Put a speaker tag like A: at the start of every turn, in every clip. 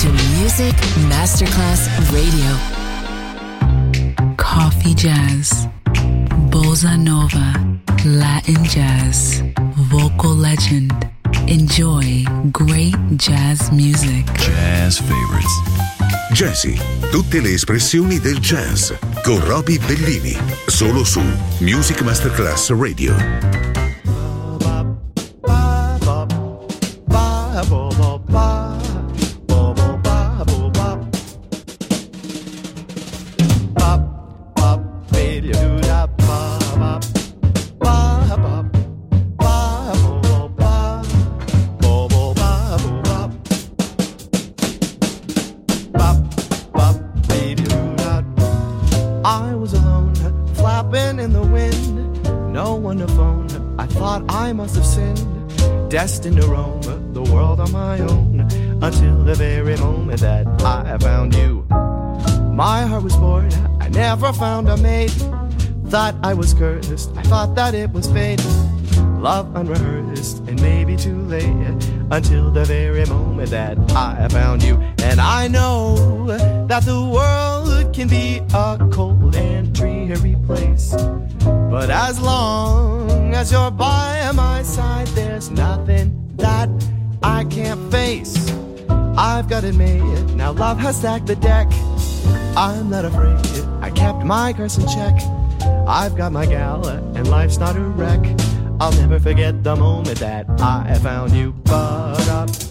A: to Music Masterclass Radio.
B: Coffee Jazz, Bossa Nova, Latin Jazz, Vocal Legend. Enjoy great jazz music.
C: Jazz favorites.
D: Jazzy, tutte le espressioni del jazz con Roby Bellini, solo su Music Masterclass Radio.
E: I. I thought that it was fate. Love unrehearsed and maybe too late until the very moment that I found you. And I know that the world can be a cold and dreary place. But as long as you're by my side, there's nothing that I can't face. I've got it made. Now love has stacked the deck. I'm not afraid. I kept my curse in check. I've got my gal, and life's not a wreck. I'll never forget the moment that I found you. Ba-da, ba-ba, uh,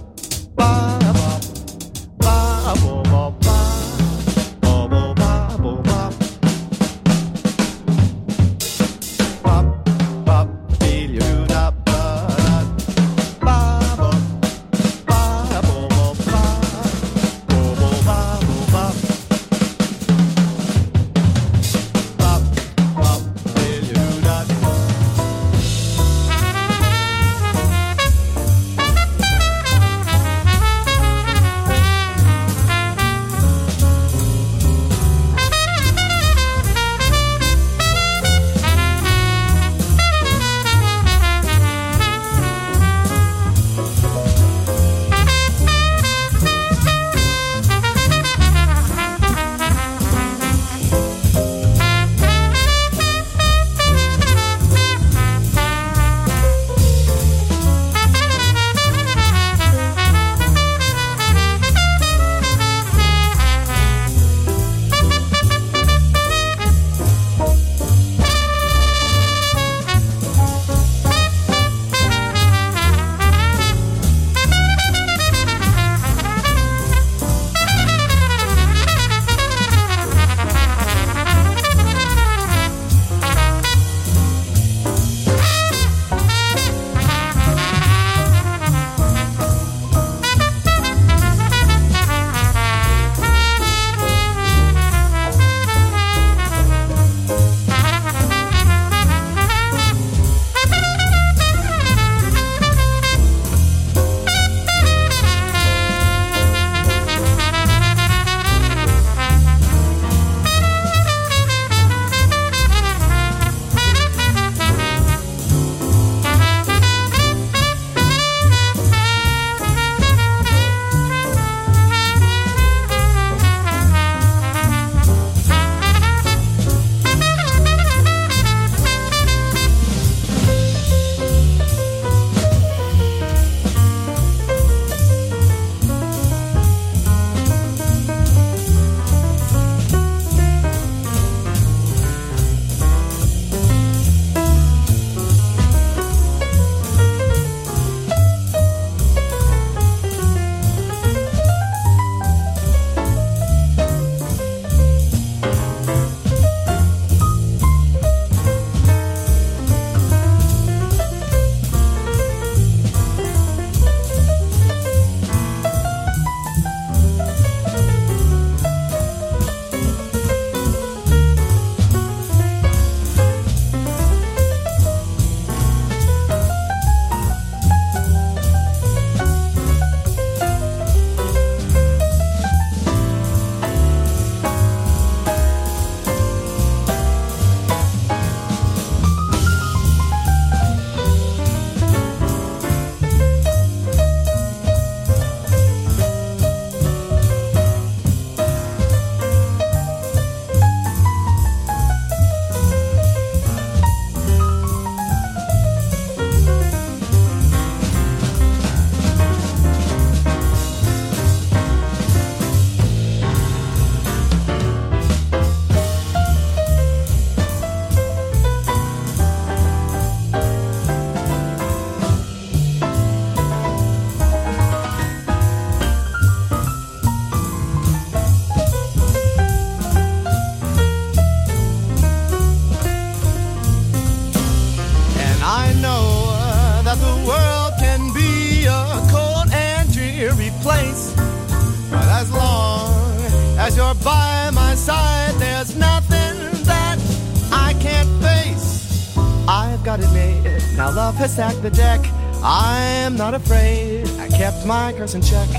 E: Now love has stacked the deck. I am not afraid. I kept my curse in check.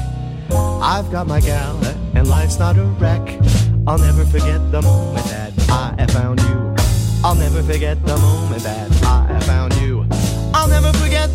E: I've got my gal, and life's not a wreck. I'll never forget the moment that I found you. I'll never forget the moment that I found you. I'll never forget